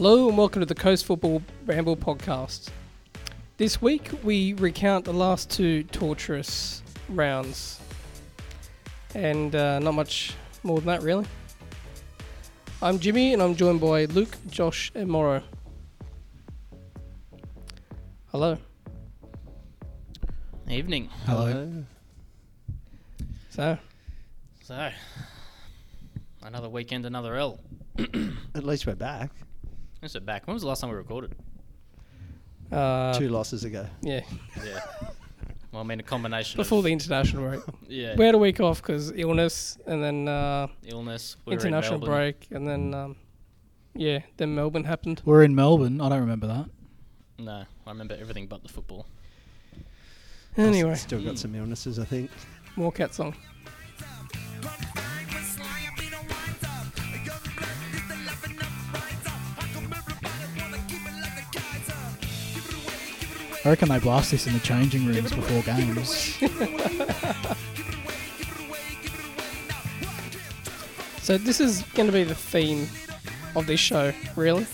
Hello and welcome to the Coast Football Ramble podcast. This week we recount the last two torturous rounds, and uh, not much more than that, really. I'm Jimmy and I'm joined by Luke, Josh, and Morrow. Hello. Evening. Hello. So, So, another weekend, another L. At least we're back. Is it back? When was the last time we recorded? uh, Two losses ago. yeah, Yeah. well, I mean, a combination before of the international break. yeah, We had a week off because illness, and then uh, illness, we were in international Melbourne. break, and then um, yeah, then Melbourne happened. We're in Melbourne. I don't remember that. No, I remember everything but the football. Anyway, Still got some illnesses, I think. more cat song. I reckon they blast this in the changing rooms before games. So this is going to be the theme of this show, really.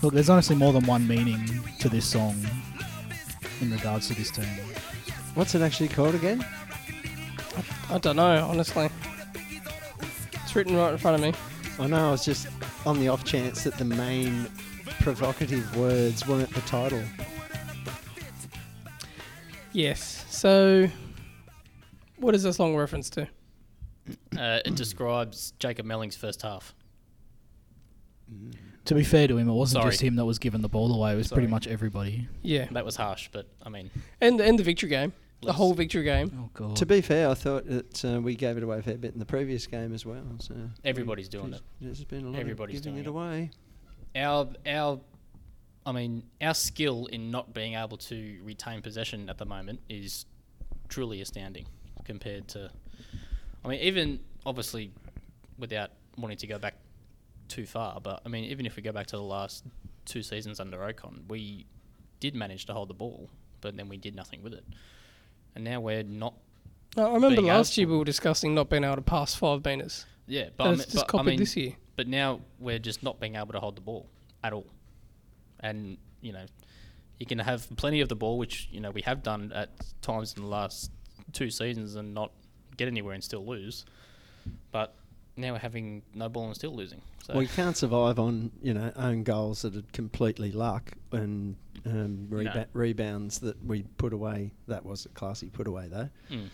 Look, there's honestly more than one meaning to this song in regards to this team. What's it actually called again? I don't know, honestly. It's written right in front of me. I know, I was just on the off chance that the main provocative words weren't the title. Yes. So, what is this song reference to? Uh, it describes Jacob Melling's first half. To be fair to him, it wasn't Sorry. just him that was giving the ball away. It was pretty much everybody. Yeah, That was harsh, but I mean, and and the victory game, the Let's- whole victory game. Oh god. To be fair, I thought that uh, we gave it away a fair bit in the previous game as well. So everybody's doing it. there's, there's been a lot Everybody's of giving doing it it. away. Our our, I mean, our skill in not being able to retain possession at the moment is truly astounding compared to. I mean, even obviously, without wanting to go back too far, but I mean, even if we go back to the last two seasons under Okon, we did manage to hold the ball, but then we did nothing with it, and now we're not. I remember last year we were discussing not being able to pass five meters. Yeah, but, I it's mean, just but, I copied mean, this year. But now we're just not being able to hold the ball at all. And, you know, you can have plenty of the ball, which, you know, we have done at times in the last two seasons and not get anywhere and still lose. But now we're having no ball and still losing. So Well, you can't survive on you know own goals that are completely luck and um, reba- No. rebounds that we put away. That was a classy put away though. Mm.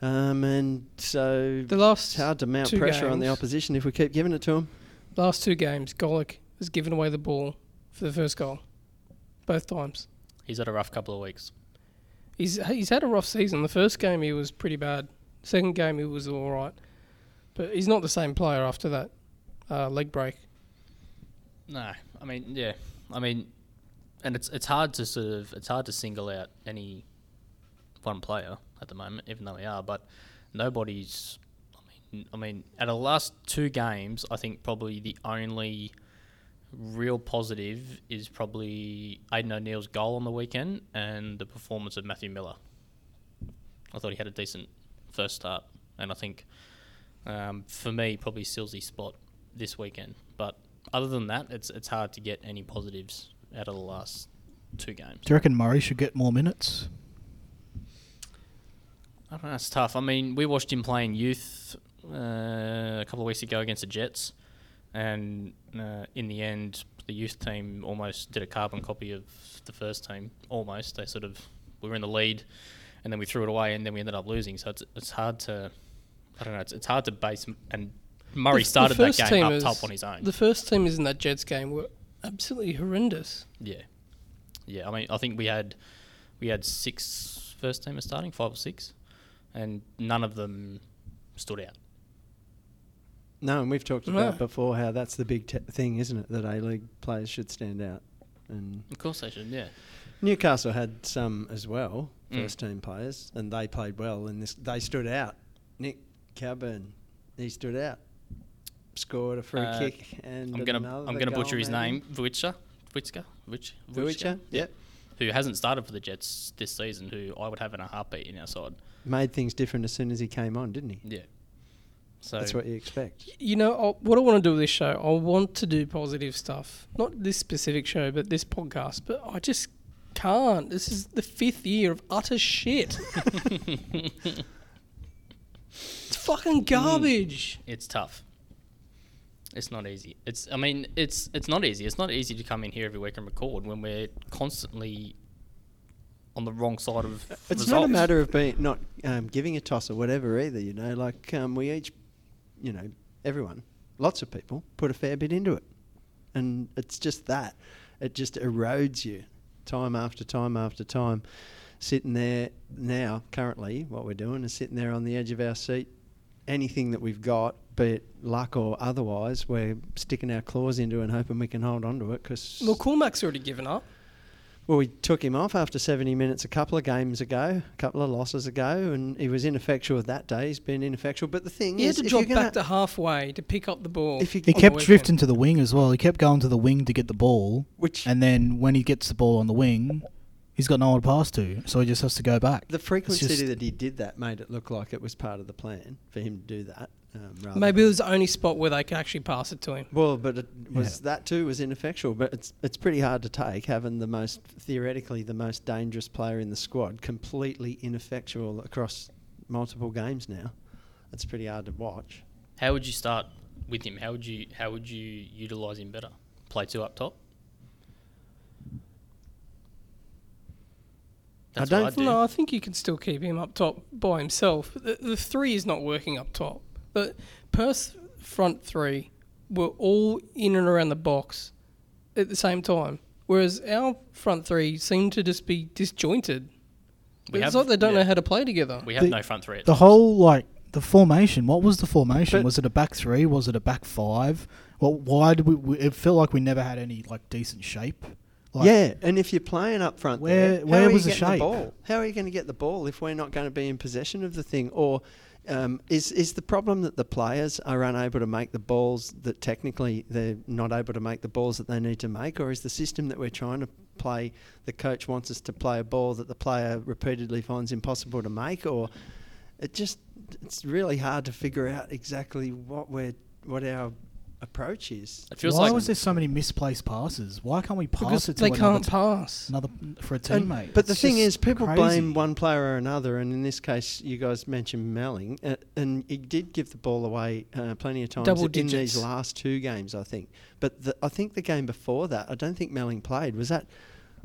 Um, and so The last it's hard to mount two pressure on the opposition if we keep giving it to them. last two games, Golick has given away the ball for the first goal, both times. he's had a rough couple of weeks. He's he's had a rough season. The first game he was pretty bad. Second game he was all right, but he's not the same player after that uh, leg break. No, I mean, yeah, I mean, and it's it's hard to sort of it's hard to single out any one player at the moment, even though we are, but nobody's. I mean, I mean, of the last two games, I think probably the only real positive is probably Aiden O'Neill's goal on the weekend and the performance of Matthew Millar. I thought he had a decent first start, and I think um, for me probably seals his spot this weekend. But other than that, it's it's hard to get any positives out of the last two games. Do you reckon Murray should get more minutes? I don't know. It's tough. I mean, we watched him playing youth uh, a couple of weeks ago against the Jets, and uh, in the end, the youth team almost did a carbon copy of the first team. Almost, they sort of we were in the lead, and then we threw it away, and then we ended up losing. So it's it's hard to, I don't know. It's, it's hard to base and Murray The- the started that game up is- top on his own. The first team is in that Jets game were absolutely horrendous. Yeah, yeah. I mean, I think we had we had six first teamers starting, five or six, and none of them stood out. No, and we've talked No. about before how that's the big te- thing, isn't it? That A League players should stand out. And Of course they should. Yeah, Newcastle had some as well, Mm. first team players, and they played well. And this, they stood out. Nick Coburn, he stood out. Scored a free Uh, kick, and I'm gonna another I'm gonna butcher his maybe. name, Vujica, Vujica, Vujica, Vujica, yep. who hasn't started for the Jets this season, who I would have in a heartbeat in our side. Made things different as soon as he came on, didn't he? Yeah, So That's what you expect. You know i what I want to do with this show. I want to do positive stuff, not this specific show, but this podcast. But I just can't. This is the fifth year of utter shit. it's fucking garbage. Mm. it's tough. It's not easy. It's I mean it's it's not easy. It's not easy to come in here every week and record when we're constantly on the wrong side of It's results. not a matter of being not um, giving a toss or whatever either. You know, like um, we each, you know, everyone, lots of people put a fair bit into it, and it's just that. It just erodes you, time after time after time. Sitting there now, currently, what we're doing is sitting there on the edge of our seat. Anything that we've got, be it luck or otherwise, we're sticking our claws into and hoping we can hold on to it. Because Well, Cormac's already given up. Well, we took him off after 70 minutes a couple of games ago, a couple of losses ago, and he was ineffectual that day. He's been ineffectual. But the thing is, He had to if drop back to halfway to pick up the ball. if you, He kept drifting to the wing as well. He kept going to the wing to get the ball, which and then when he gets the ball on the wing, he's got no one to pass to, so he just has to go back. the frequency that he did that made it look like it was part of the plan for him to do that. Um, Maybe it was the only spot where they could actually pass it to him. Well, but it was Yeah. that too was ineffectual. But it's it's pretty hard to take having the most theoretically the most dangerous player in the squad completely ineffectual across multiple games now. It's pretty hard to watch. How would you start with him? How would you how would you utilize him better? Play two up top. That's don't what I'd do. No, I think you can still keep him up top by himself. The, the three is not working up top. The Perth's front three were all in and around the box at the same time, whereas our front three seem to just be disjointed. We it's have- like they don't yeah. know how to play together. We have The- no front three. At The times. whole like the formation. What was the formation? But- was it a back three? Was it a back five? Well, why did we, we? It felt like we never had any like decent shape. Like, yeah, and if you're playing up front, Where- there, where how are was you the getting shape? ball? How are you going to get the ball if we're not going to be in possession of the thing? Or um, is is the problem that the players are unable to make the balls that technically they're not able to make the balls that they need to make, or is the system that we're trying to play, the coach wants us to play a ball that the player repeatedly finds impossible to make, or it just it's really hard to figure out exactly what we're what our approach is. It feels Why like was there so many misplaced passes? Why can't we pass because it to they another, can't t- pass. another for a And- teammate? but the It's thing just is, people crazy. blame one player or another, and in this case, you guys mentioned Melling, uh, and he did give the ball away uh, plenty of times Double in digits. these last two games, I think. But the, I think the game before that, I don't think Melling played. Was that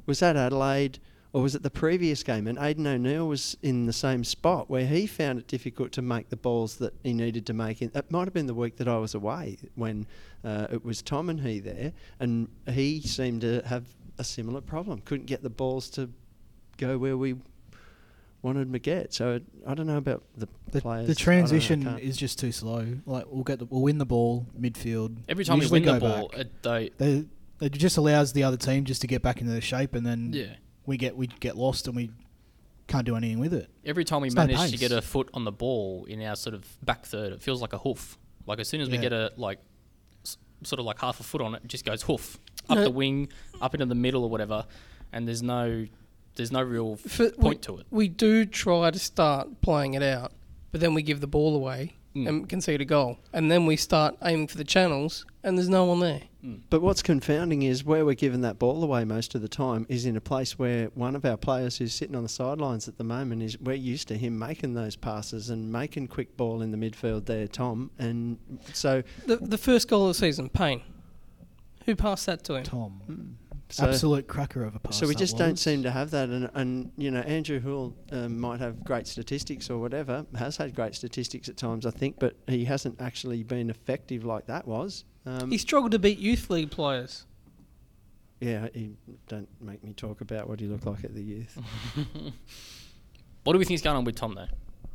was that Adelaide? Or was it the previous game? And Aiden O'Neill was in the same spot where he found it difficult to make the balls that he needed to make. It might have been the week that I was away when uh, it was Tom and he there, and he seemed to have a similar problem. Couldn't get the balls to go where we wanted to get. So it, I don't know about the, The, players. the I know, transition is just too slow. Like we'll get the, we'll win the ball midfield. every time we win the ball, back. it, they They, it just allows the other team just to get back into the shape, and then yeah. We get we get lost and we can't do anything with it. Every time we It's no manage to pace. get a foot on the ball in our sort of back third, it feels like a hoof. Like as soon as we Yeah. get a like, s- sort of like half a foot on it, it just goes hoof up No. the wing, up into the middle or whatever, and there's no, there's no real f- For- point we, to it. We do try to start playing it out, but then we give the ball away Mm. and concede a goal, and then we start aiming for the channels, and there's no one there. But what's confounding is where we're giving that ball away most of the time is in a place where one of our players who's sitting on the sidelines at the moment is we're used to him making those passes and making quick ball in the midfield there, Tom. And so, The the first goal of the season, Pain. Who passed that to him? Tom, so absolute cracker of a pass. So we that just don't seem to have that, and, and you know Andrew Hoole um, might have great statistics or whatever, has had great statistics at times, I think, but he hasn't actually been effective like that was. Um, He struggled to beat youth league players. yeah, he, don't make me talk about what he looked like at the youth. What do we think's going on with Tom though?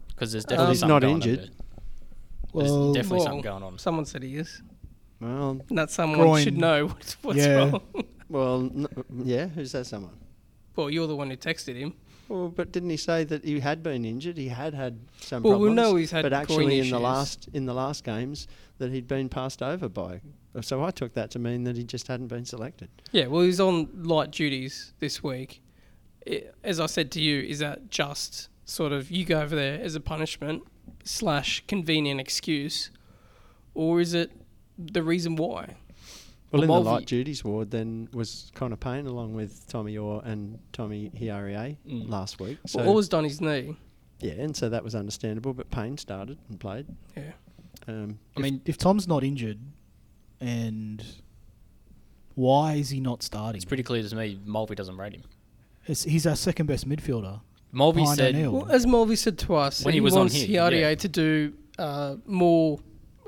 Because there's Um, definitely he's something not going injured. On there. Well, there's definitely Well, something going on. Someone said he is. Well, And that someone Groin. should know what's, what's Yeah. wrong. Well, n- yeah. Who's that? Someone. well, you're the one who texted him. Well, but didn't he say that he had been injured? He had had some Well, we problems. know he's had but actually in the last in the last games that he'd been passed over by. So I took that to mean that he just hadn't been selected. Yeah, well, he's on light duties this week. I as I said to you, is that just sort of you go over there as a punishment slash convenient excuse, or is it the reason why? Well, in the light duties ward, then was Connor Pain along with Tommy Oar and Tommy Hiariej Mm. last week. So well, all was done his knee. yeah, and so that was understandable. But Payne started and played. Yeah. Um, I mean, if Tom's not injured, and why is he not starting? it's pretty clear to me Mulvey doesn't rate him. It's- he's our second best midfielder. Mulvey Behind said Well, as Mulvey said to us, When he, he was on wants here, Hiardier yeah. to do uh, more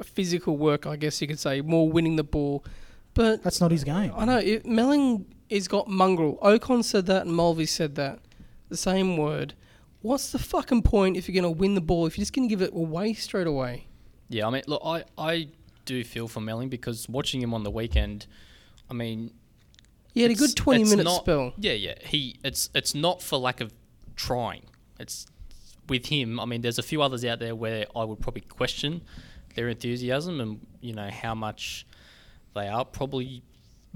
physical work, I guess you could say, more winning the ball. But That's not his game. I know it, Melling has got mongrel. Okon said that, and Mulvey said that. The same word. What's the fucking point if you're going to win the ball if you're just going to give it away straight away? Yeah, I mean, look, I, I do feel for Melling because watching him on the weekend, I mean, He had a good 20 it's minute not- spell. Yeah, yeah. He it's it's not for lack of trying. It's with him. I mean, there's a few others out there where I would probably question their enthusiasm and you know how much they are probably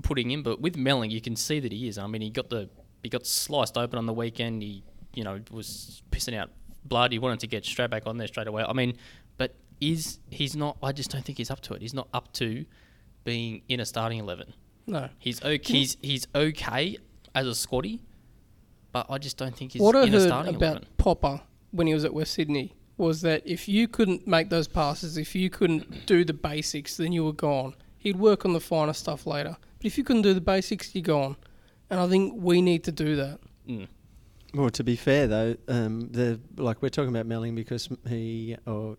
putting in. But with Melling, you can see that he is. I mean, he got the he got sliced open on the weekend. He you know was pissing out blood. He wanted to get straight back on there straight away. I mean, but is he's not? I just don't think he's up to it. He's not up to being in a starting eleven. No. He's okay. He's he's okay as a squatty, but I just don't think he's what I in a heard starting about eleven. Popper when he was at West Sydney was that if you couldn't make those passes, if you couldn't do the basics, then you were gone. He'd work on the finer stuff later. But if you couldn't do the basics, you're gone. And I think we need to do that. Mm. Well, to be fair though, um, the like we're talking about Melling because he or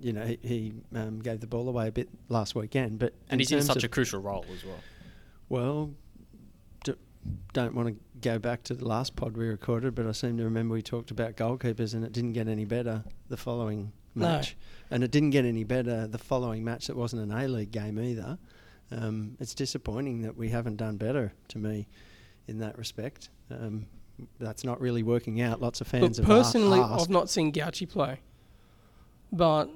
you know he, he um, gave the ball away a bit last weekend, but And he's in such a crucial role as well. well. D- don't want to go back to the last pod we recorded, but I seem to remember we talked about goalkeepers, and it didn't get any better the following No. match, and it didn't get any better the following match that wasn't an A League game either. Um, it's disappointing that we haven't done better to me in that respect. Um, that's not really working out. Lots of fans Look, have personally, asked. I've not seen Gauci play. But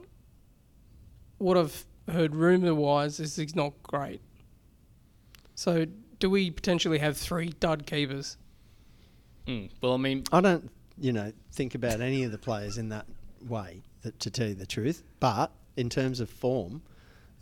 what I've heard rumour wise is he's not great. So do we potentially have three dud keepers? Mm. Well, I mean, I don't, you know, think about any of the players in that way, that, to tell you the truth. But in terms of form,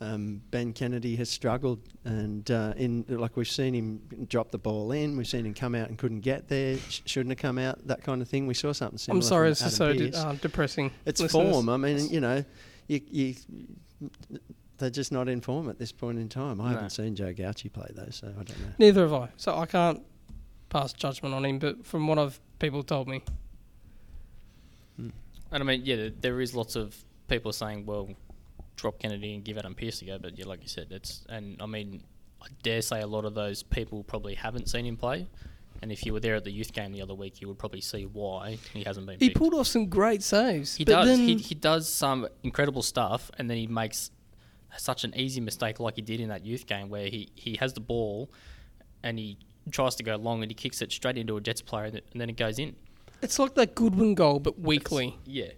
um, Ben Kennedy has struggled, and uh, in like we've seen him drop the ball in, we've seen him come out and couldn't get there, sh- shouldn't have come out, that kind of thing. We saw something similar. I'm sorry, this is so de- uh, depressing. It's listeners. form. I mean, you know, you, you, they're just not in form at this point in time. I No. haven't seen Joe Gauci play though, so I don't know. Neither have I. So I can't pass judgment on him, but from what I've people told me, and I mean, yeah, there- is lots of people saying, well, drop Kennedy and give Adam Pearce a go. But yeah, like you said, it's and I mean, I dare say a lot of those people probably haven't seen him play. And if you were there at the youth game the other week, you would probably see why he hasn't been. he picked. pulled off some great saves. He but does. Then He, he does some incredible stuff, and then he makes such an easy mistake like he did in that youth game where he, he has the ball and he tries to go long and he kicks it straight into a Jets player and then it goes in. It's like that Goodwin goal, but weekly. Yeah.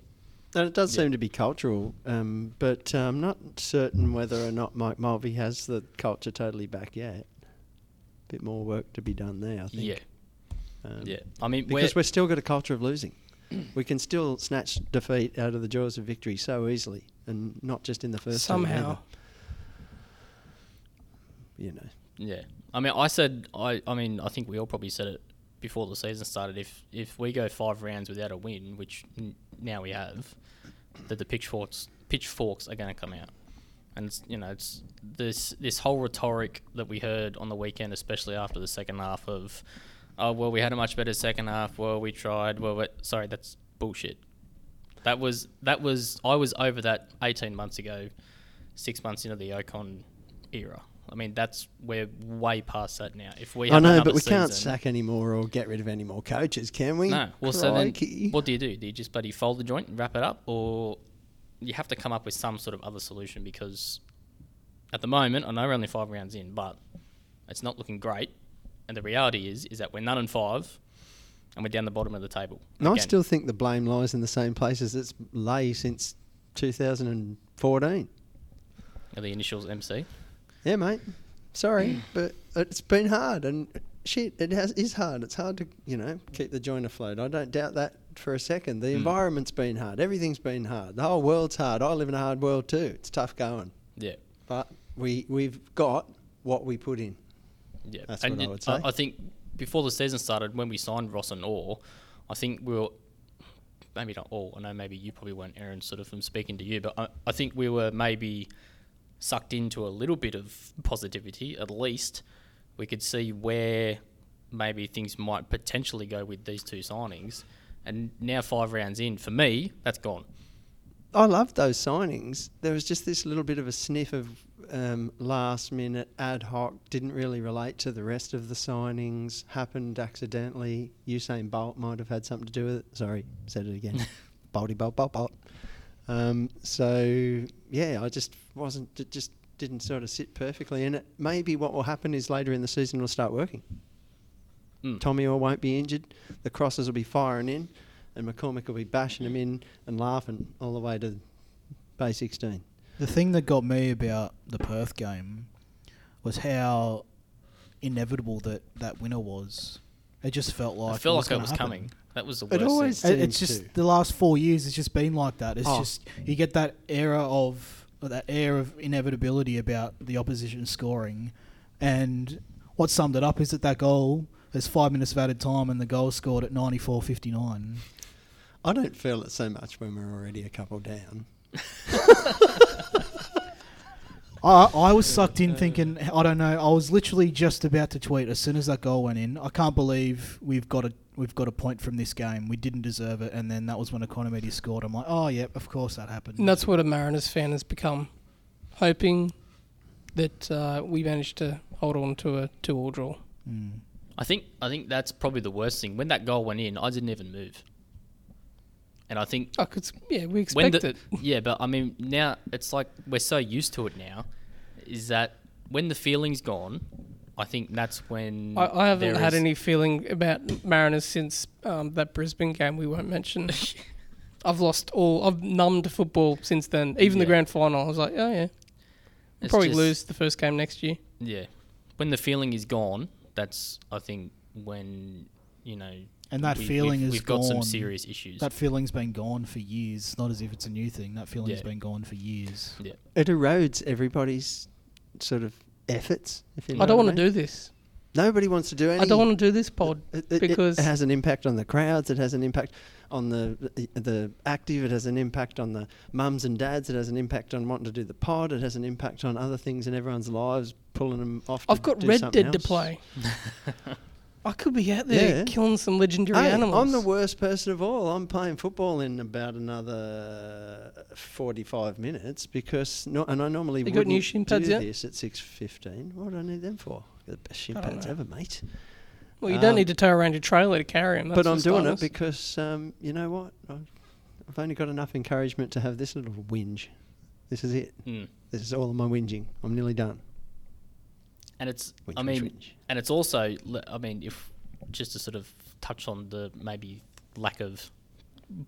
And it does Yeah. seem to be cultural, um, but uh, I'm not certain whether or not Mike Mulvey has the culture totally back yet. Bit more work to be done there, I think. Yeah. Um, Yeah. I mean, Because we're, we're still got a culture of losing. we can still snatch defeat out of the jaws of victory so easily, and not just in the first team Somehow. either. You know, yeah. I mean, I said, I, I mean, I think we all probably said it before the season started. If if we go five rounds without a win, which n- now we have, that the pitchforks pitchforks are going to come out. And it's, you know, it's this this whole rhetoric that we heard on the weekend, especially after the second half of, oh well, we had a much better second half. Well, we tried. Well, we, sorry, that's bullshit. That was that was I was over that eighteen months ago, six months into the Okon era. I mean, that's we're way past that now. If we I know, but we can't sack any more or get rid of any more coaches, can we? no. Well, so then what do you do? Do you just bloody fold the joint and wrap it up, or you have to come up with some sort of other solution? Because at the moment, I know we're only five rounds in, but it's not looking great. And the reality is, is that we're none and five, and we're down the bottom of the table. And I still think the blame lies in the same places it's lay since 2014. Are the initials MC. Yeah, mate. Sorry, but it's been hard and shit. It has is hard. It's hard to you know keep the joint afloat. I don't doubt that for a second. The Mm. environment's been hard. Everything's been hard. The whole world's hard. I live in a hard world too. It's tough going, Yeah. but we we've got what we put in. Yeah, That's and what I would say. I, think before the season started, when we signed Ross and Oar, I think we were maybe not all. I know maybe you probably weren't, Aaron, sort of from speaking to you, but I, I think we were maybe sucked into a little bit of positivity. At least we could see where maybe things might potentially go with these two signings. And now five rounds in, for me, that's gone. I loved those signings. There was just this little bit of a sniff of um, last minute ad hoc, didn't really relate to the rest of the signings, happened accidentally. Usain Bolt might have had something to do with it. Sorry, said it again. Bolty bolt bolt bolt. Um, so yeah, I just wasn't it just didn't sort of sit perfectly And it. Maybe what will happen is later in the season will start working. Mm. Tommy Oar won't be injured. The crosses will be firing in, and McCormack will be bashing them in and laughing all the way to Bay 16. The thing that got me about the Perth game was how inevitable that that winner was. It just felt like I felt like it was happen. coming. That was the It worst always- thing. It- it's just to. the last four years. It's just been like that. It's Oh. just you get that era of or that air of inevitability about the opposition scoring, and what summed it up is that that goal. There's five minutes of added time, and the goal scored at 94.59. I don't feel it so much when we're already a couple down. I, I was sucked in thinking, I don't know. I was literally just about to tweet as soon as that goal went in. I can't believe we've got a we've got a point from this game. We didn't deserve it, and then that was when Ikonomidis scored. I'm like, oh yeah, of course that happened. And that's what a Mariners fan has become, hoping that uh, we managed to hold on to a two-all draw. Mm. I think I think that's probably the worst thing. When that goal went in, I didn't even move. And I think could, s- yeah, we expect the, it. yeah, but I mean now it's like we're so used to it now, is that when the feeling's gone, I think that's when I, I haven't had any feeling about Mariners since um, that Brisbane game we won't mention. I've lost all. I've numbed football since then. Even the grand final, I was like, oh yeah, we'll probably just- lose the first game next year. Yeah, when the feeling is gone, that's I think when you know. And that we- feeling we've, is we've got some gone. serious issues. That feeling's been gone for years. It's Not as if it's a new thing. That feeling's Yeah. been gone for years. yeah, It erodes everybody's sort of efforts. If you know I don't want to do this. Nobody wants to do anything. I don't want to do this pod It, it- it because has an impact on the crowds. It has an impact on the the active. It has an impact on the mums and dads. It has an impact on wanting to do the pod. It has an impact on other things in everyone's lives, pulling them off. I've to got do Red something Dead to else. play. I could be out there Yeah. killing some legendary Hey, animals. I'm the worst person of all. I'm playing football in about another 45 minutes because no, and I normally You got wouldn't new shin pads do yet? this at 6:15. What do I need them for? They're the best shin I don't pads know. ever, mate. well, you don't um, need to tow around your trailer to carry them. but I'm doing it because um, you know what? I've, I've only got enough encouragement to have this little whinge. This is it. Mm. This is all of my whinging. I'm nearly done. And it's Whinge, I mean, whinge. and it's also I mean if just to sort of touch on the maybe lack of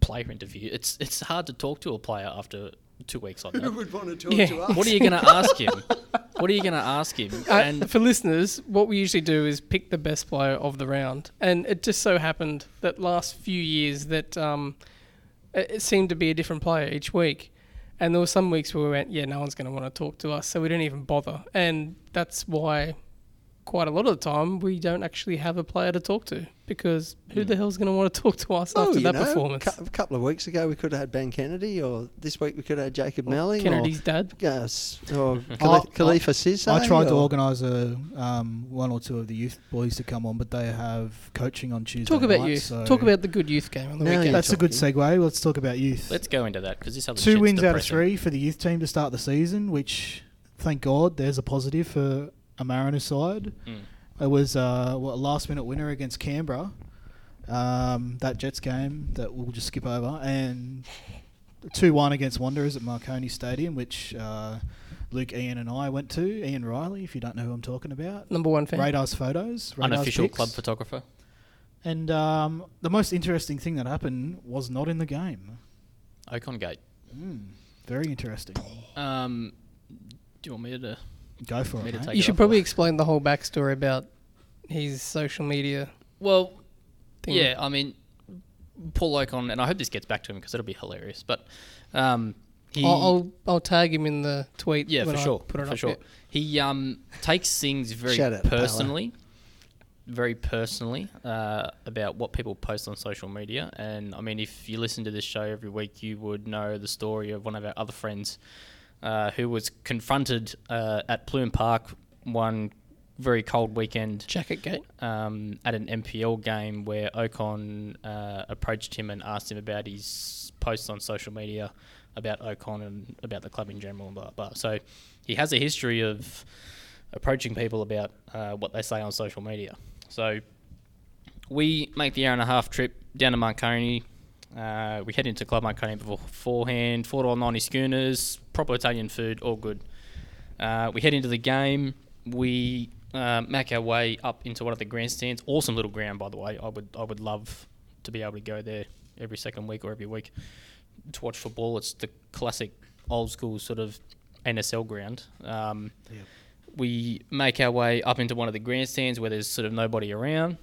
player interview, it's it's hard to talk to a player after two weeks like that. would want to talk Yeah. to us? what are you going to ask him? What are you going to ask him? Uh, and for listeners, what we usually do is pick the best player of the round, and it just so happened that last few years that um, it, it seemed to be a different player each week, and there were some weeks where we went, yeah, no one's going to want to talk to us, so we didn't even bother, and that's why quite a lot of the time we don't actually have a player to talk to because who the hell's going to want to talk to us Oh, after that know, performance? cou- a couple of weeks ago, we could have had Ben Kennedy, or this week we could have had Jacob Or Melling, Kennedy's dad. yes, or I- Kalifa Cisse. I tried to organise a um, one or two of the youth boys to come on, but they have coaching on Tuesday. Talk about night, youth. so Talk about the good youth game on the Now weekend. you're That's a good segue. Let's talk about youth. let's go into that because this other Two shit's wins out of three for the youth team to start the season, which, thank God, there's a positive for a Mariners side. Mm. It was uh, what, a last minute winner against Canberra. Um, that Jets game that we'll just skip over, and two one against Wanderers at Marconi Stadium, which uh, Luke, Ian, and I went to. Ian Riley, if you don't know who I'm talking about. Number one fan. Radar's photos, Radar's Unofficial pics. club photographer. And um, the most interesting thing that happened was not in the game. Okon Gate. Mm, very interesting. Um, do you want me to? Go for it. mate. You should probably explain the whole backstory about his social media Well, thing. yeah. I mean, Paul Okon, and I hope this gets back to him because it'll be hilarious. But um, he, I'll, I'll I'll tag him in the tweet. yeah, when for I sure, Put it for up sure. yeah. He um takes things very Shout out to Paolo. personally, very personally uh, about what people post on social media. And I mean, if you listen to this show every week, you would know the story of one of our other friends uh, who was confronted uh, at Pluim Park one very cold weekend Jacket gate. um, at an MPL game where Okon uh, approached him and asked him about his posts on social media about Okon and about the club in general and blah blah. blah. So he has a history of approaching people about uh, what they say on social media. So we make the hour and a half trip down to Marconi. Uh, we head into Club Marconi beforehand. Four dollar ninety schooners, proper Italian food, all good. Uh, we head into the game. We uh, make our way up into one of the grandstands. Awesome little ground, by the way. I would I would love to be able to go there every second week or every week to watch football. It's the classic old school sort of NSL ground. Um, We make our way up into one of the grandstands where there's sort of nobody around.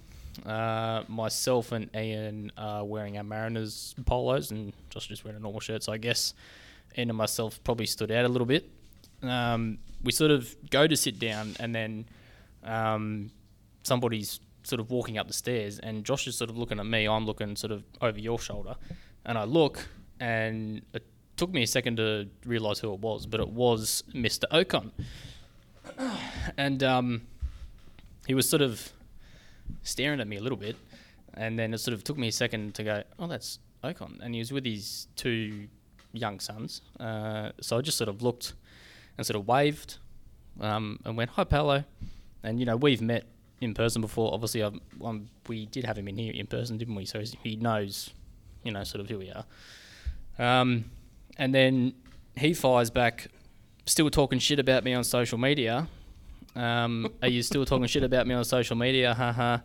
Uh, myself and Ian are wearing our Mariners polos, and Josh just wearing a normal shirt. So I guess Ian and myself probably stood out a little bit. Um, we sort of go to sit down, and then um, somebody's sort of walking up the stairs, and Josh is sort of looking at me. I'm looking sort of over your shoulder, and I look, and it took me a second to realise who it was, but it was Mr. Okon, and um, he was sort of staring at me a little bit, and then it sort of took me a second to go, oh, that's Okon, and he was with his two young sons. Uh, so I just sort of looked and sort of waved um, and went, hi, Paolo. And, you know, we've met in person before. Obviously, I've, um, we did have him in here in person, didn't we? So he knows, you know, sort of who we are. Um, and then he fires back, still talking shit about me on social media. Um, are you still talking shit about me on social media? Haha.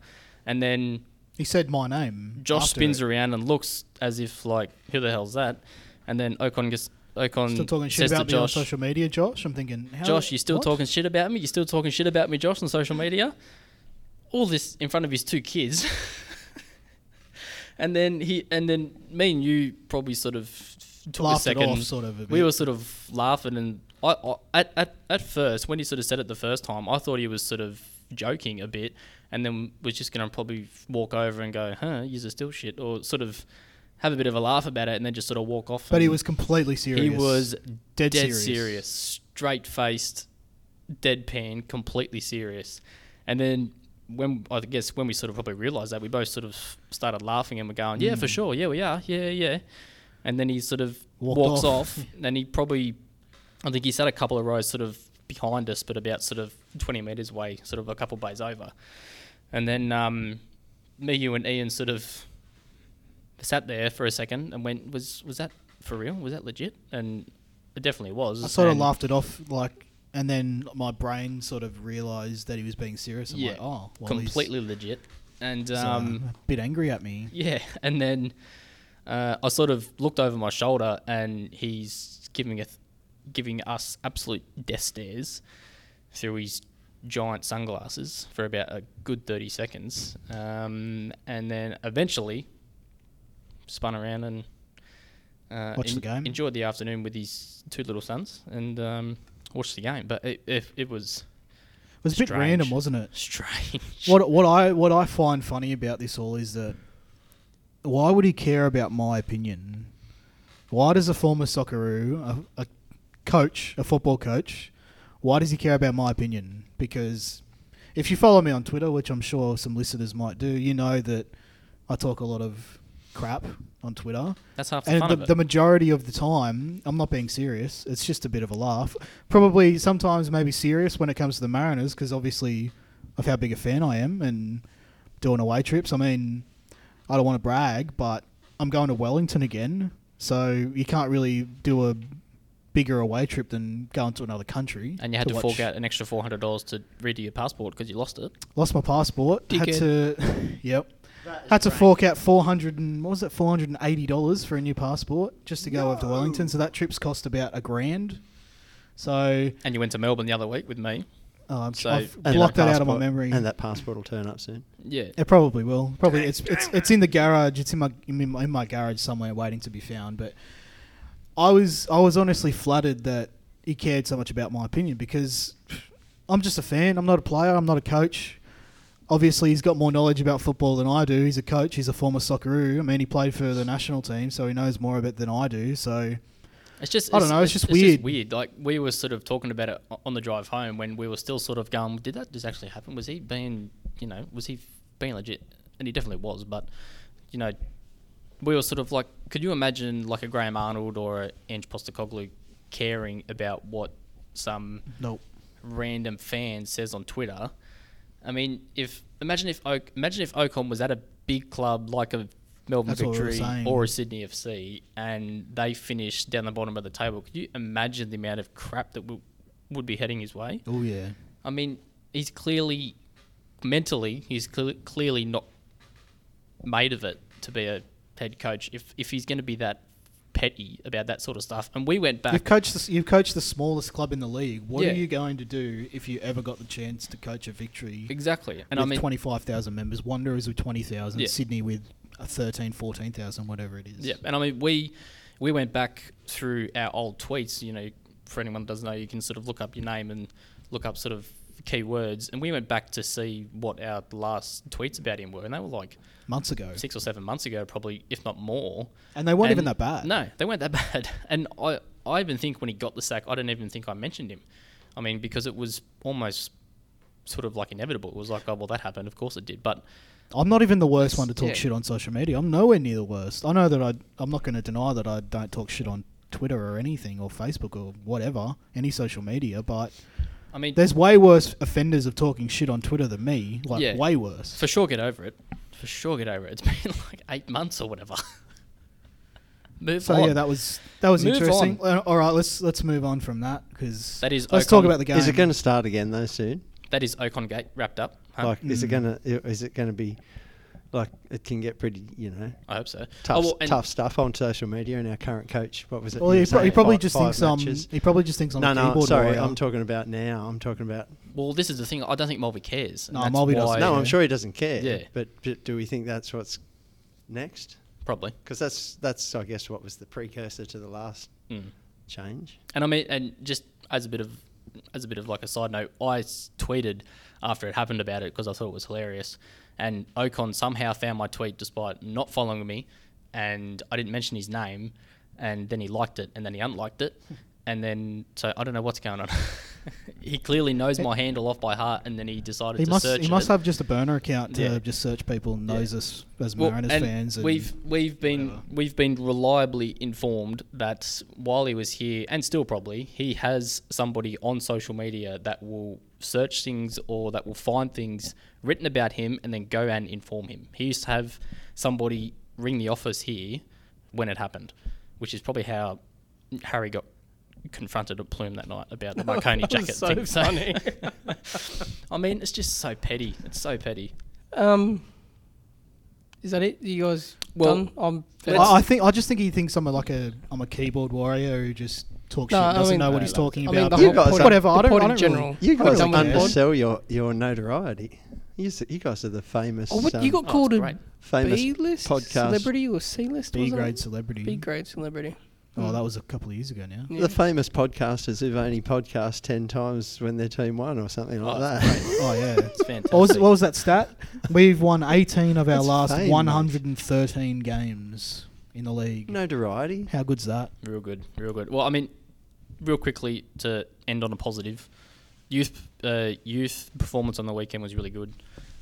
And then He said my name. Josh spins it. around and looks as if like, who the hell's that? And then Okon gets Okon Still talking shit about me on social media, Josh. I'm thinking, how, Josh, you still what? talking shit about me? You still talking shit about me, Josh, on social media? All this in front of his two kids. and then he and then me and you probably sort of took Laughed a it second. off, sort of. A we were sort of laughing and I, I at, at at first when he sort of said it the first time, I thought he was sort of joking a bit and then was just gonna probably walk over and go, huh, you're still shit or sort of have a bit of a laugh about it and then just sort of walk off. But he was completely serious. he was dead, dead, serious. serious, straight faced, deadpan, completely serious. And then when I guess when we sort of probably realised that, we both sort of started laughing and we're going, "Yeah, for Mm. sure, yeah, we are, yeah, yeah." And then he sort of Walked walks off. off, and he probably, I think he sat a couple of rows sort of behind us, but about sort of twenty meters away, sort of a couple of bays over. And then um, me, you, and Ian sort of sat there for a second and went, "Was was that for real? Was that legit?" And it definitely was. I sort of laughed it off, like, and then my brain sort of realised that he was being serious. I'm Yeah, like, oh, well, completely legit. And um, a bit angry at me. yeah, and then uh, I sort of looked over my shoulder, and he's giving a th- giving us absolute death stares through his giant sunglasses for about a good thirty seconds, um, and then eventually spun around and. Uh, Watched the game? Enjoyed the afternoon with his two little sons and um, watched the game. But it, it, it was It was a bit random, wasn't it? strange. What what I what I find funny about this all is that why would he care about my opinion? Why does a former Socceroo, a, a coach, a football coach, why does he care about my opinion? Because if you follow me on Twitter, which I'm sure some listeners might do, you know that I talk a lot of crap on Twitter. That's half the And fun the, of it. the majority of the time, I'm not being serious. It's just a bit of a laugh. Probably sometimes maybe serious when it comes to the Mariners because obviously of how big a fan I am and doing away trips. I mean, I don't want to brag, but I'm going to Wellington again, so you can't really do a bigger away trip than going to another country. And you had to, watch- fork out an extra four hundred dollars to redo your passport because you lost it. Lost my passport. Had Dickhead. to, yep. Had to fork out four hundred and what was it, four hundred and eighty dollars for a new passport just to go over to Wellington. So that trip's cost about a grand. So And you went to Melbourne the other week with me. Oh, I'm So- I've And blocked that, out of my memory. And that passport will turn up soon. Yeah. It probably will. Probably it's it's it's in the garage. It's in my in my, in my garage somewhere, waiting to be found. But I was I was honestly flattered that he cared so much about my opinion because I'm just a fan. I'm not a player. I'm not a coach. Obviously, he's got more knowledge about football than I do. He's a coach. He's a former Socceroo. I mean, he played for the national team, so he knows more of it than I do. So It's just I don't know, it's just weird. weird. Like we were sort of talking about it on the drive home when we were still sort of going, did that just actually happen? Was he being, you know, was he being legit? And he definitely was. But you know, we were sort of like, could you imagine like a Graham Arnold or a Ange Postecoglou caring about what some nope. random fan says on Twitter. I mean, if imagine if Oak, imagine if Okon was at a big club like a Melbourne That's what we Victory or a Sydney FC, and they finished down the bottom of the table. Could you imagine the amount of crap that w- would be heading his way? Oh yeah. I mean, he's clearly mentally he's cle clearly not made of it to be a head coach. If if he's going to be that petty about that sort of stuff, and we went back. You've coached the, you've coached the smallest club in the league. What Yeah. are you going to do if you ever got the chance to coach a victory Exactly, and with I mean, 25,000 members, Wanderers with 20,000, Yeah. Sydney with a 13, 14,000, whatever it is. Yeah, and I mean we we went back through our old tweets. You know, for anyone that doesn't know, you can sort of look up your name and look up sort of keywords, and we went back to see what our last tweets about him were, and they were like Months ago. six or seven months ago, probably if not more. And they weren't even that bad. No, they weren't that bad. And I I even think when he got the sack, I didn't even think I mentioned him. I mean, because it was almost sort of like inevitable. It was like, oh well, that happened. Of course it did. But I'm not even the worst one to talk yeah. shit on social media. I'm nowhere near the worst. I know that I, I'm not going to deny that I don't talk shit on Twitter or anything or Facebook or whatever, any social media, but I mean, there's way worse offenders of talking shit on Twitter than me. Like, Yeah. way worse. for sure, get over it. For sure, get over it. It's been like eight months or whatever. Move So on. yeah, that was that was Move interesting. Uh, All right, let's let's move on from that because That is let's Okon- talk about the game. Is it going to start again though soon? that is Okon Gate wrapped up. huh? Like, is it Mm. going to? Is it going to be? Like, it can get pretty, you know, I hope so. tough, Oh, well, tough stuff on social media. And our current coach, what was it? Well, he, pro- he probably five- just five thinks um matches? he probably just thinks I'm No, a no, keyboard sorry. warrior. I'm talking about now. I'm talking about. Well, this is the thing. I don't think Mulvey cares. No, Mulvey doesn't. No, I'm sure he doesn't care. Yeah. But, but do we think that's what's next? Probably. Because that's that's I guess what was the precursor to the last Mm. change. And I mean, and just as a bit of as a bit of like a side note, I tweeted after it happened about it because I thought it was hilarious. And Okon somehow found my tweet despite not following me, and I didn't mention his name, and then he liked it, and then he unliked it, and then so I don't know what's going on. he clearly knows my handle off by heart, and then he decided he to must search he must it. have just a burner account to Yeah. just search people and Yeah. knows us as Well, Mariners and fans. And we've we've been whatever. we've been reliably informed that while he was here, and still probably, he has somebody on social media that will search things or that will find things written about him and then go and inform him. He used to have somebody ring the office here when it happened, which is probably how Harry got confronted at Pluim that night about the Marconi That was jacket so thing. funny. I mean, it's just so petty. It's so petty. Um, is that it? You guys Well, done? I'm I, I think I just think he thinks I'm a, like a I'm a keyboard warrior who just talks No, shit, I doesn't mean- know what he's no. talking I mean, about. You whole guys pod, are- whatever. I don't, pod I don't general. Really, You I don't guys done really with care. the pod. undersell your your notoriety. You you guys are the famous. Oh, what, um, you got Oh, called it's a famous B-list podcast. celebrity or C-list? B-grade celebrity. B grade celebrity. Oh, that was a couple of years ago now. Yeah. The famous podcasters who've only podcast ten times when their team won or something like Oh, that. Oh yeah. It's fantastic. What was what was that stat? We've won 18 of our That's last fame, mate. 113 games in the league. Notoriety. How good's that? Real good, real good. Well, I mean, real quickly to end on a positive, youth uh, youth performance on the weekend was really good.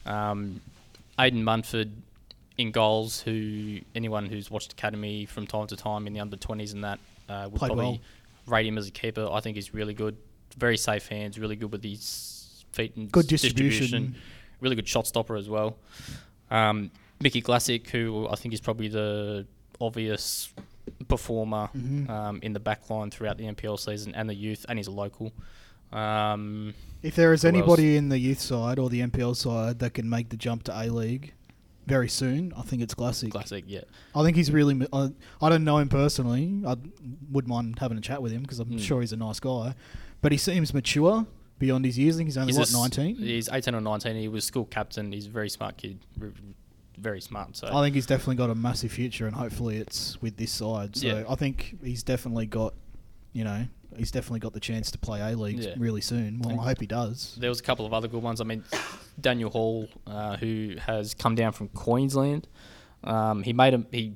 Um, Aiden Munford in goals, who anyone who's watched academy from time to time in the under twenties and that uh, would Played probably well. rate him as a keeper. I think he's really good, very safe hands, really good with his feet and Good s- distribution. really good shot stopper as well. Um, Mickey Classic, who I think is probably the obvious performer Mhm. um, in the back line throughout the NPL season and the youth, and he's a local. Um, If there is Who else? anybody in the youth side or the NPL side that can make the jump to A League very soon, I think it's Classic. classic, yeah. I think he's really. I, I don't know him personally. I wouldn't mind having a chat with him because I'm Mm. sure he's a nice guy. But he seems mature. beyond his years. I think he's only He's what nineteen. He's 18 or 19. He was school captain. He's a very smart kid. Very smart. So I think he's definitely got a massive future, and hopefully it's with this side. So Yeah. I think he's definitely got, you know, he's definitely got the chance to play A League Yeah. really soon. Well, And- I hope he does. there was a couple of other good ones. I mean, Daniel Hall, uh, who has come down from Queensland, um, he made a he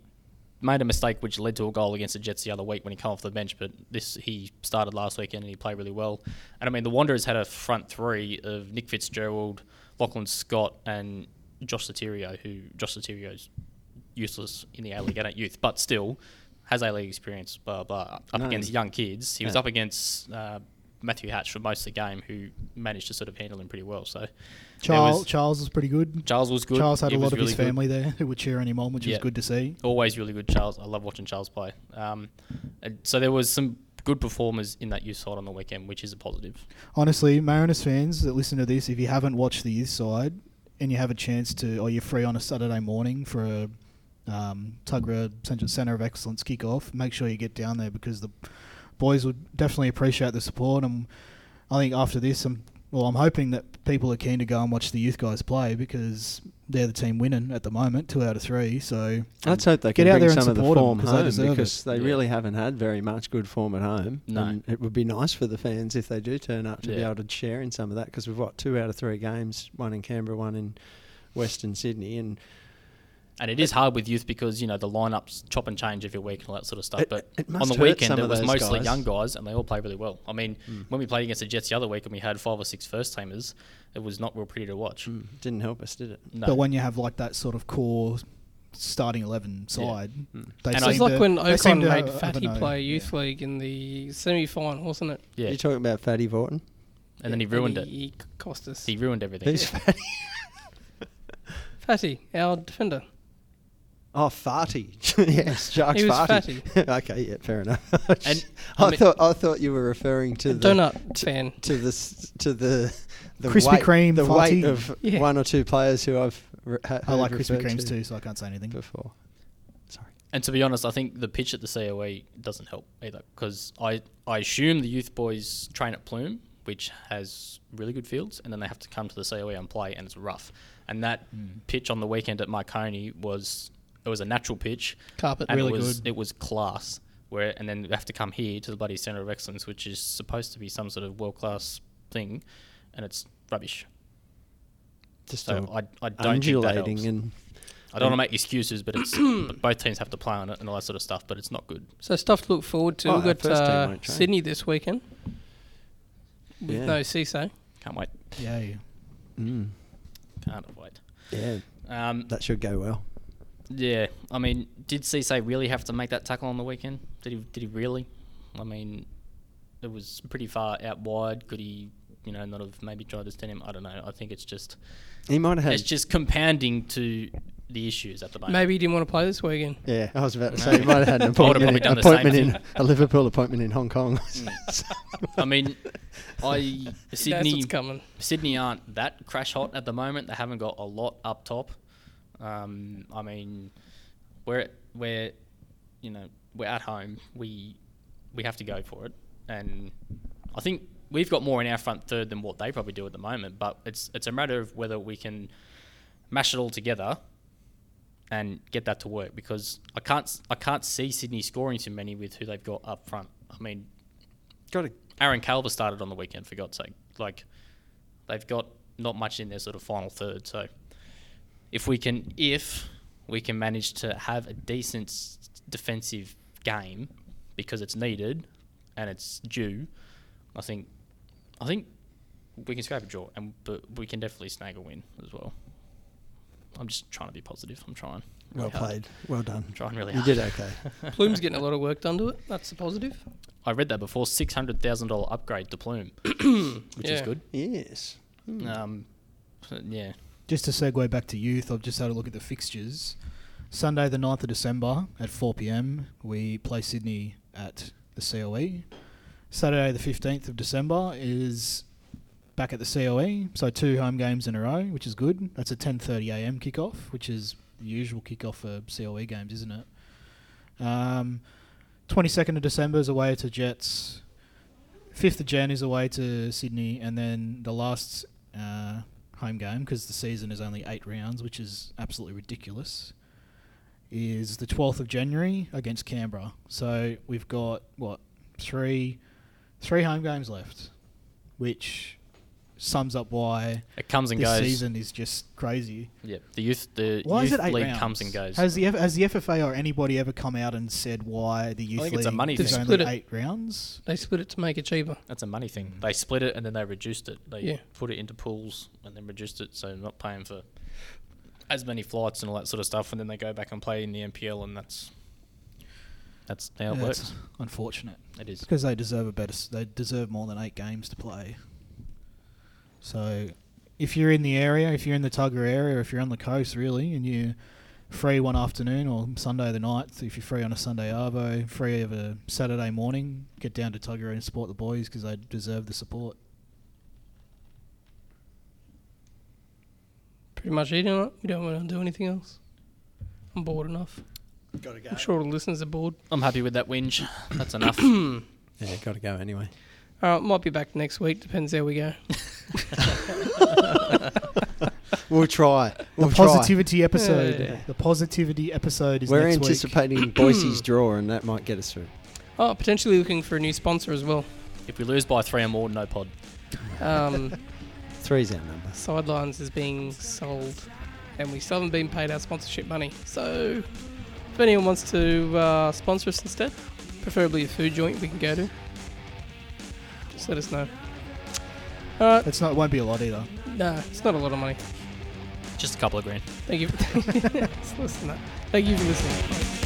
made a mistake which led to a goal against the Jets the other week when he came off the bench. But this he started last weekend and he played really well. And I mean, the Wanderers had a front three of Nick Fitzgerald, Lachlan Scott, and Josh Sotirio, who Josh Sotirio's useless in the A League at youth, but still has A League experience. Blah blah. Up No, against young kids, he was up against. Uh, Matthew Hatch for most of the game, who managed to sort of handle him pretty well. So Charles was- Charles was pretty good. Charles was good. Charles had He a lot of his really good. family there who were cheering him on, which Yeah. was good to see. Always really good, Charles. I love watching Charles play. Um, so there was some good performers in that youth side on the weekend, which is a positive. Honestly, Mariners fans that listen to this, if you haven't watched the youth side and you have a chance to, or you're free on a Saturday morning for a um, Centre Centre of Excellence kick-off, make sure you get down there because the boys would definitely appreciate the support. And I think after this, I'm well, I'm hoping that people are keen to go and watch the youth guys play because they're the team winning at the moment, two out of three. So Let's hope they Get can out bring there and some of the support 'em form 'cause they home deserve it. because they Yeah. really haven't had very much good form at home. No. And it would be nice for the fans if they do turn up to be able to share in some of that because we've got two out of three games, one in Canberra, one in Western Sydney, and And it is hard with youth because you know the lineups chop and change every week and all that sort of stuff. It- but it on the weekend, it was mostly guys. young guys, and they all play really well. I mean, Mm. when we played against the Jets the other week and we had five or six first tamers, it was not real pretty to watch. mm, didn't help us, did it? No. But when you have like that sort of core starting eleven side, Mm. they And seem It's like to- when they Okon made have- have Fatty play youth Yeah. league in the semi-final, wasn't it? yeah, You're talking about Fatty Vorton? and then he ruined he, it. He cost us. He ruined everything. Who's Fatty? Fatty, our defender. Oh, Farty. yes, Sharks He was Farty. okay, yeah, fair enough. And, I, I mean- thought I thought you were referring to the donut fan. to the s- to the the Krispy weight, Kreme the weight of Yeah. one or two players who I've re- ha- I like heard Krispy Kremes to too, so I can't say anything. before. Sorry. And to be honest, I think the pitch at the COE doesn't help either because I, I assume the youth boys train at Pluim, which has really good fields, and then they have to come to the COE and play, and it's rough. And that hmm. pitch on the weekend at Marconi was it was a natural pitch, Carpet. and Really it was good. it was class. Where and then we have to come here to the bloody Centre of Excellence, which is supposed to be some sort of world class thing, and it's rubbish. Just So I, I don't think that helps. undulating and I don't want to make excuses, but it's but both teams have to play on it and all that sort of stuff. But it's not good. So stuff to look forward to. Oh, We've got uh. Sydney this weekend. With Yeah. no Cisse. Can't wait. Yeah, yeah. mm, Can't wait. yeah, Um, that should go well. Yeah, I mean, did Cisse really have to make that tackle on the weekend? Did he? Did he really? I mean, it was pretty far out wide. Could he, you know, not have maybe tried to stand him? I don't know. I think it's just He might have had. it's just compounding to the issues at the moment. Maybe he didn't want to play this weekend. yeah, I was about to No. say he might have had an appointment, in, done the same appointment in a Liverpool appointment in Hong Kong. Mm. I mean, I Sydney coming. Sydney aren't that crash hot at the moment. They haven't got a lot up top. Um, I mean, we're we're you know we're at home. We we have to go for it, and I think we've got more in our front third than what they probably do at the moment. But it's it's a matter of whether we can mash it all together and get that to work because I can't I can't see Sydney scoring too many with who they've got up front. I mean, Got Aaron Calver started on the weekend for God's sake. Like they've got not much in their sort of final third. So if we can if we can manage to have a decent defensive game because it's needed and it's due, I think I think we can scrape a draw and but we can definitely snag a win as well. I'm just trying to be positive. I'm trying. well really hard. played. Well done. I'm trying really You hard. did okay. Pluim's getting a lot of work done to it. That's a positive. I read that before. Six hundred thousand dollar upgrade to Pluim, which is good. yes. Hmm. Um, yeah, Just to segue back to youth, I've just had a look at the fixtures. Sunday, the 9th of December at 4 pm, we play Sydney at the COE. Saturday, the 15th of December, is back at the COE. So two home games in a row, which is good. That's a 10:30 a.m. kickoff, which is the usual kickoff for COE games, isn't it? Um, 22nd of December is away to Jets. fifth of Jan is away to Sydney, and then the last uh, home game because the season is only eight rounds, which is absolutely ridiculous. Is the twelfth of January against Canberra. So we've got what three, three home games left, which sums up why It comes and this goes. season is just crazy. Yeah, the youth the Why youth is it eight league rounds? comes and goes. Has the F- has the FFA or anybody ever come out and said why the youth think league it's a money is thing. only Split it. eight rounds? They split it to make it cheaper. That's a money thing. Hmm. They split it and then they reduced it. They Yeah. put it into pools and then reduced it, so not paying for as many flights and all that sort of stuff. And then they go back and play in the NPL, and that's that's how it Yeah, works. it's unfortunate It is. because they deserve a better. s- They deserve more than eight games to play. So, if you're in the area, if you're in the Tugger area, if you're on the coast, really, and you're free one afternoon or Sunday the night, if you're free on a Sunday arvo, free of a Saturday morning, get down to Tugger and support the boys because they deserve the support. Pretty much eating it. We don't want to do anything else. I'm bored enough. Got to go. I'm sure all the listeners are bored. I'm happy with that whinge. That's enough. Yeah, got to go anyway. All right, might be back next week. Depends how we go. We'll try. We'll the try. positivity episode. Yeah. The positivity episode is We're next week. anticipating Boise's draw, and that might get us through. Oh, potentially looking for a new sponsor as well. if we lose by three or more, no pod. Um, Three's our number. Sidelines is being sold, and we still haven't been paid our sponsorship money. So, if anyone wants to uh, sponsor us instead, preferably a food joint we can go to, just let us know. All right, It's not. Uh, it won't be a lot either. nah, it's not a lot of money. Just a couple of grand. Thank you. Let's listen that. Thank you for listening.